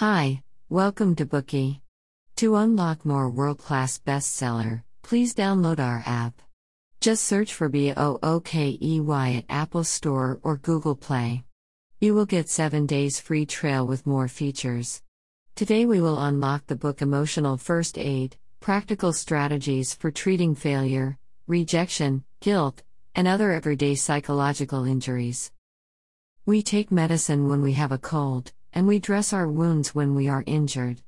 Hi, welcome to Bookey. To unlock more world class bestseller, please download our app. Just search for B O O K E Y at Apple Store or Google Play. You will get 7 days free trial with more features. Today we will unlock the book Emotional First Aid Practical Strategies for Treating Failure, Rejection, Guilt, and Other Everyday Psychological Injuries. We take medicine when we have a cold, and we dress our wounds when we are injured.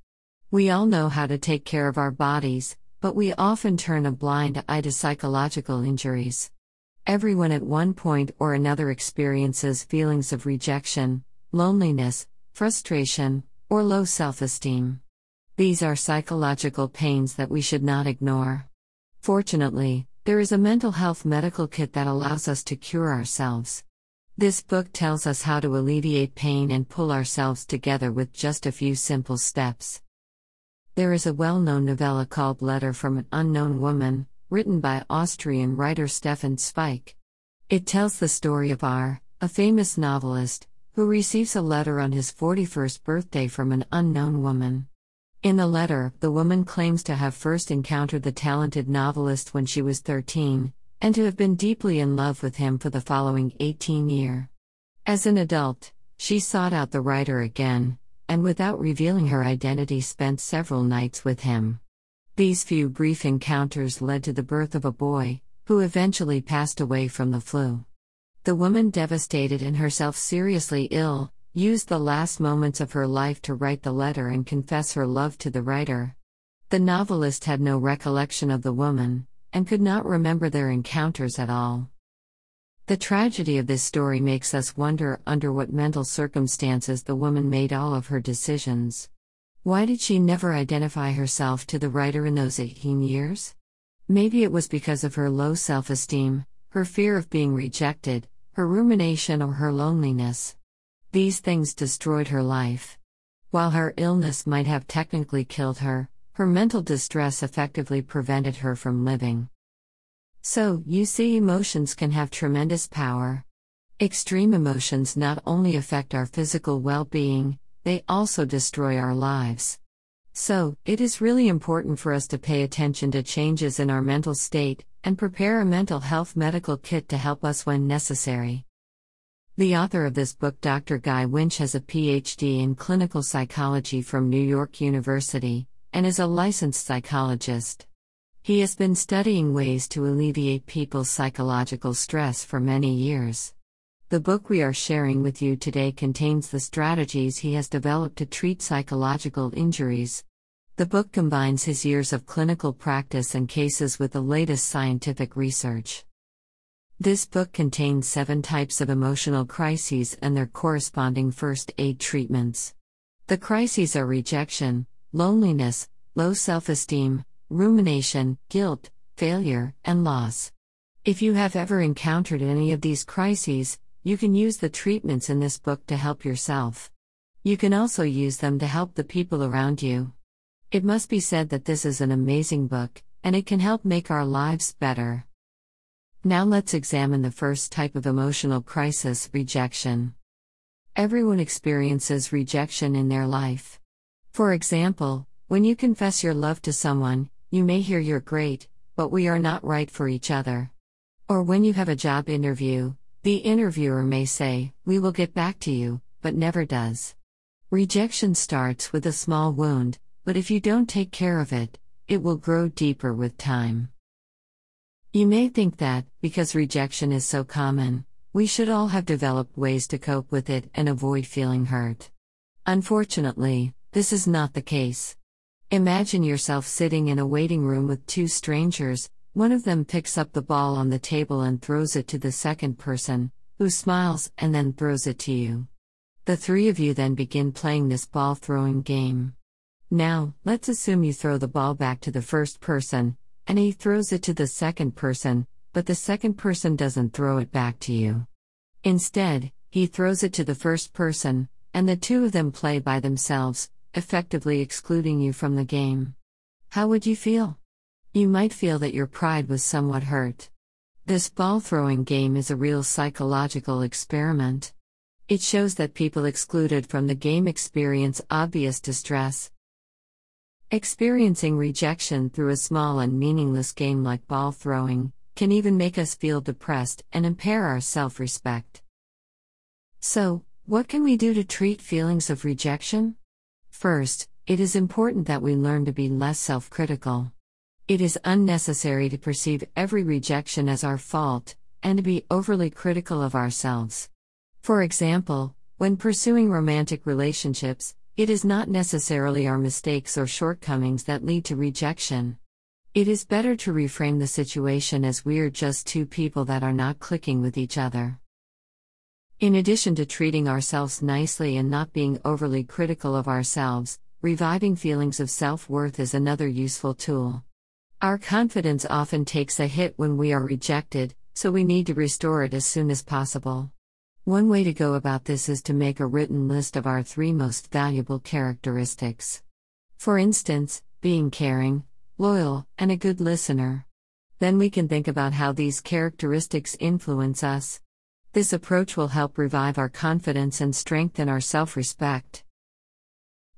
We all know how to take care of our bodies, but we often turn a blind eye to psychological injuries. Everyone at one point or another experiences feelings of rejection, loneliness, frustration, or low self esteem. These are psychological pains that we should not ignore. Fortunately, there is a mental health medical kit that allows us to cure ourselves. This book tells us how to alleviate pain and pull ourselves together with just a few simple steps. There is a well known novella called Letter from an Unknown Woman, written by Austrian writer Stefan Zweig. It tells the story of R., a famous novelist, who receives a letter on his 41st birthday from an unknown woman. In the letter, the woman claims to have first encountered the talented novelist when she was 13, and to have been deeply in love with him for the following 18 year. As an adult, she sought out the writer again, and without revealing her identity spent several nights with him. These few brief encounters led to the birth of a boy, who eventually passed away from the flu. The woman, devastated and herself seriously ill, used the last moments of her life to write the letter and confess her love to the writer. The novelist had no recollection of the woman, and could not remember their encounters at all. The tragedy of this story makes us wonder under what mental circumstances the woman made all of her decisions. Why did she never identify herself to the writer in those 18 years? Maybe it was because of her low self esteem, her fear of being rejected, her rumination, or her loneliness. These things destroyed her life. While her illness might have technically killed her, her mental distress effectively prevented her from living. So, you see, emotions can have tremendous power. Extreme emotions not only affect our physical well being, they also destroy our lives. So, it is really important for us to pay attention to changes in our mental state and prepare a mental health medical kit to help us when necessary. The author of this book, Dr. Guy Winch, has a PhD in clinical psychology from New York University and is a licensed psychologist. He has been studying ways to alleviate people's psychological stress for many years. The book we are sharing with you today contains the strategies he has developed to treat psychological injuries. The book combines his years of clinical practice and cases with the latest scientific research. This book contains seven types of emotional crises and their corresponding first aid treatments. The crises are rejection, loneliness, low self esteem, rumination, guilt, failure, and loss. If you have ever encountered any of these crises, you can use the treatments in this book to help yourself. You can also use them to help the people around you. It must be said that this is an amazing book, and it can help make our lives better. Now let's examine the first type of emotional crisis rejection. Everyone experiences rejection in their life. For example, when you confess your love to someone, you may hear you're great, but we are not right for each other. Or when you have a job interview, the interviewer may say, We will get back to you, but never does. Rejection starts with a small wound, but if you don't take care of it, it will grow deeper with time. You may think that, because rejection is so common, we should all have developed ways to cope with it and avoid feeling hurt. Unfortunately, this is not the case. Imagine yourself sitting in a waiting room with two strangers, one of them picks up the ball on the table and throws it to the second person, who smiles and then throws it to you. The three of you then begin playing this ball throwing game. Now, let's assume you throw the ball back to the first person, and he throws it to the second person, but the second person doesn't throw it back to you. Instead, he throws it to the first person, and the two of them play by themselves, effectively excluding you from the game. How would you feel? You might feel that your pride was somewhat hurt. This ball throwing game is a real psychological experiment. It shows that people excluded from the game experience obvious distress. Experiencing rejection through a small and meaningless game like ball throwing can even make us feel depressed and impair our self respect. So, what can we do to treat feelings of rejection? First, it is important that we learn to be less self critical. It is unnecessary to perceive every rejection as our fault, and to be overly critical of ourselves. For example, when pursuing romantic relationships, it is not necessarily our mistakes or shortcomings that lead to rejection. It is better to reframe the situation as we're just two people that are not clicking with each other. In addition to treating ourselves nicely and not being overly critical of ourselves, Reviving feelings of self worth is another useful tool. Our confidence often takes a hit when we are rejected, so we need to restore it as soon as possible. One way to go about this is to make a written list of our three most valuable characteristics. For instance, being caring, loyal, and a good listener. Then we can think about how these characteristics influence us. This approach will help revive our confidence and strengthen our self respect.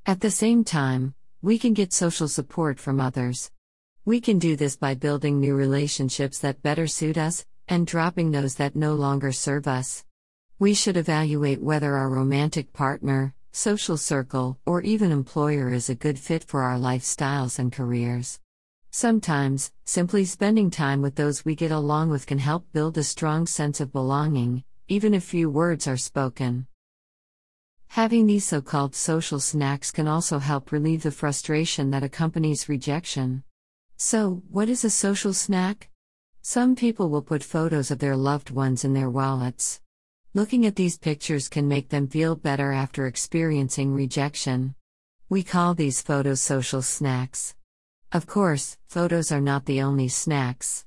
At the same time, we can get social support from others. We can do this by building new relationships that better suit us, and dropping those that no longer serve us. We should evaluate whether our romantic partner, social circle, or even employer is a good fit for our lifestyles and careers. Sometimes, simply spending time with those we get along with can help build a strong sense of belonging, even if few words are spoken. Having these so called social snacks can also help relieve the frustration that accompanies rejection. So, what is a social snack? Some people will put photos of their loved ones in their wallets. Looking at these pictures can make them feel better after experiencing rejection. We call these photos social snacks. Of course, photos are not the only snacks.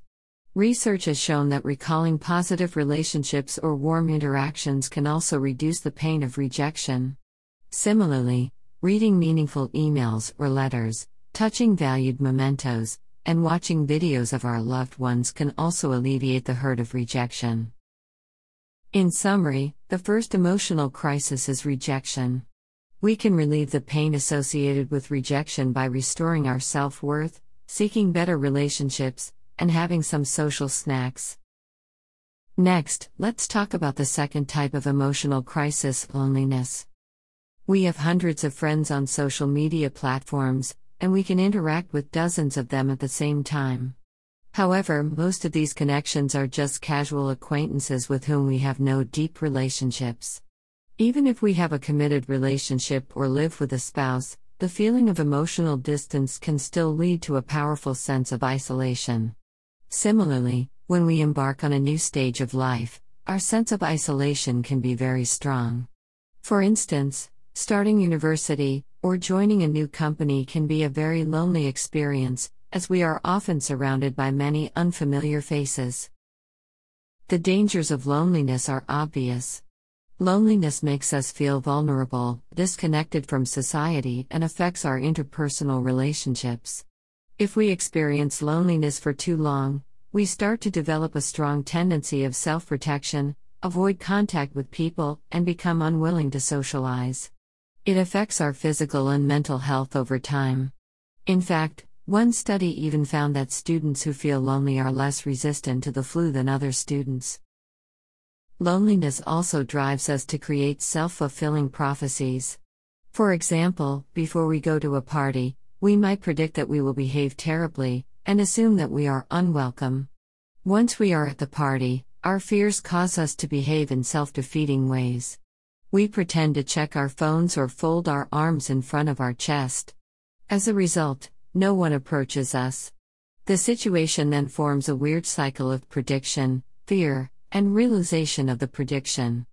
Research has shown that recalling positive relationships or warm interactions can also reduce the pain of rejection. Similarly, reading meaningful emails or letters, touching valued mementos, and watching videos of our loved ones can also alleviate the hurt of rejection. In summary, the first emotional crisis is rejection. We can relieve the pain associated with rejection by restoring our self worth, seeking better relationships, and having some social snacks. Next, let's talk about the second type of emotional crisis loneliness. We have hundreds of friends on social media platforms, and we can interact with dozens of them at the same time. However, most of these connections are just casual acquaintances with whom we have no deep relationships. Even if we have a committed relationship or live with a spouse, the feeling of emotional distance can still lead to a powerful sense of isolation. Similarly, when we embark on a new stage of life, our sense of isolation can be very strong. For instance, starting university or joining a new company can be a very lonely experience, as we are often surrounded by many unfamiliar faces. The dangers of loneliness are obvious. Loneliness makes us feel vulnerable, disconnected from society, and affects our interpersonal relationships. If we experience loneliness for too long, we start to develop a strong tendency of self protection, avoid contact with people, and become unwilling to socialize. It affects our physical and mental health over time. In fact, one study even found that students who feel lonely are less resistant to the flu than other students. Loneliness also drives us to create self fulfilling prophecies. For example, before we go to a party, we might predict that we will behave terribly, and assume that we are unwelcome. Once we are at the party, our fears cause us to behave in self defeating ways. We pretend to check our phones or fold our arms in front of our chest. As a result, no one approaches us. The situation then forms a weird cycle of prediction, fear, and realization of the prediction.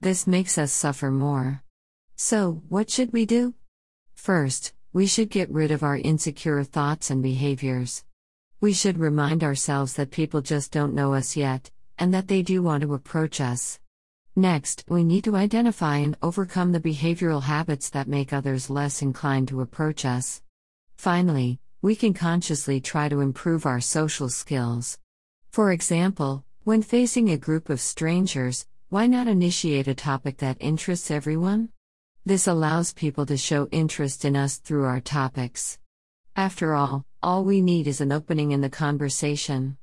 This makes us suffer more. So, what should we do? First, we should get rid of our insecure thoughts and behaviors. We should remind ourselves that people just don't know us yet, and that they do want to approach us. Next, we need to identify and overcome the behavioral habits that make others less inclined to approach us. Finally, we can consciously try to improve our social skills. For example, when facing a group of strangers, why not initiate a topic that interests everyone? This allows people to show interest in us through our topics. After all, all we need is an opening in the conversation.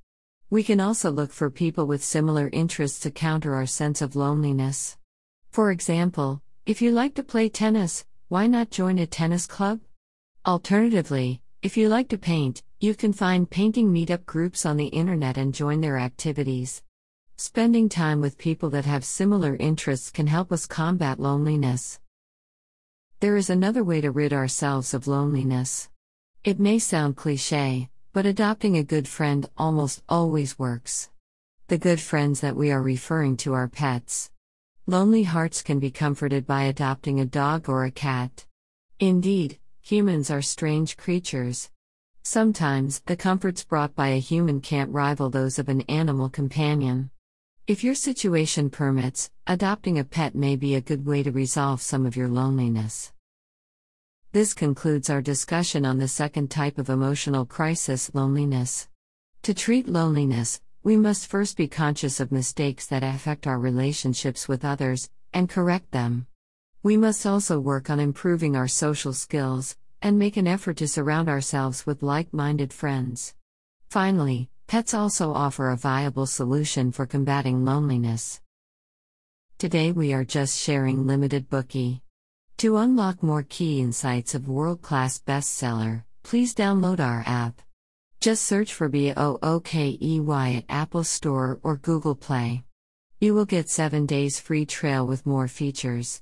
We can also look for people with similar interests to counter our sense of loneliness. For example, if you like to play tennis, why not join a tennis club? Alternatively, if you like to paint, you can find painting meetup groups on the internet and join their activities. Spending time with people that have similar interests can help us combat loneliness. There is another way to rid ourselves of loneliness. It may sound cliche, but adopting a good friend almost always works. The good friends that we are referring to are pets. Lonely hearts can be comforted by adopting a dog or a cat. Indeed, humans are strange creatures. Sometimes, the comforts brought by a human can't rival those of an animal companion. If your situation permits, adopting a pet may be a good way to resolve some of your loneliness. This concludes our discussion on the second type of emotional crisis loneliness. To treat loneliness, we must first be conscious of mistakes that affect our relationships with others, and correct them. We must also work on improving our social skills, and make an effort to surround ourselves with like minded friends. Finally, Pets also offer a viable solution for combating loneliness. Today we are just sharing limited Bookey. To unlock more key insights of world class bestseller, please download our app. Just search for B O O K E Y at Apple Store or Google Play. You will get 7 days free trial with more features.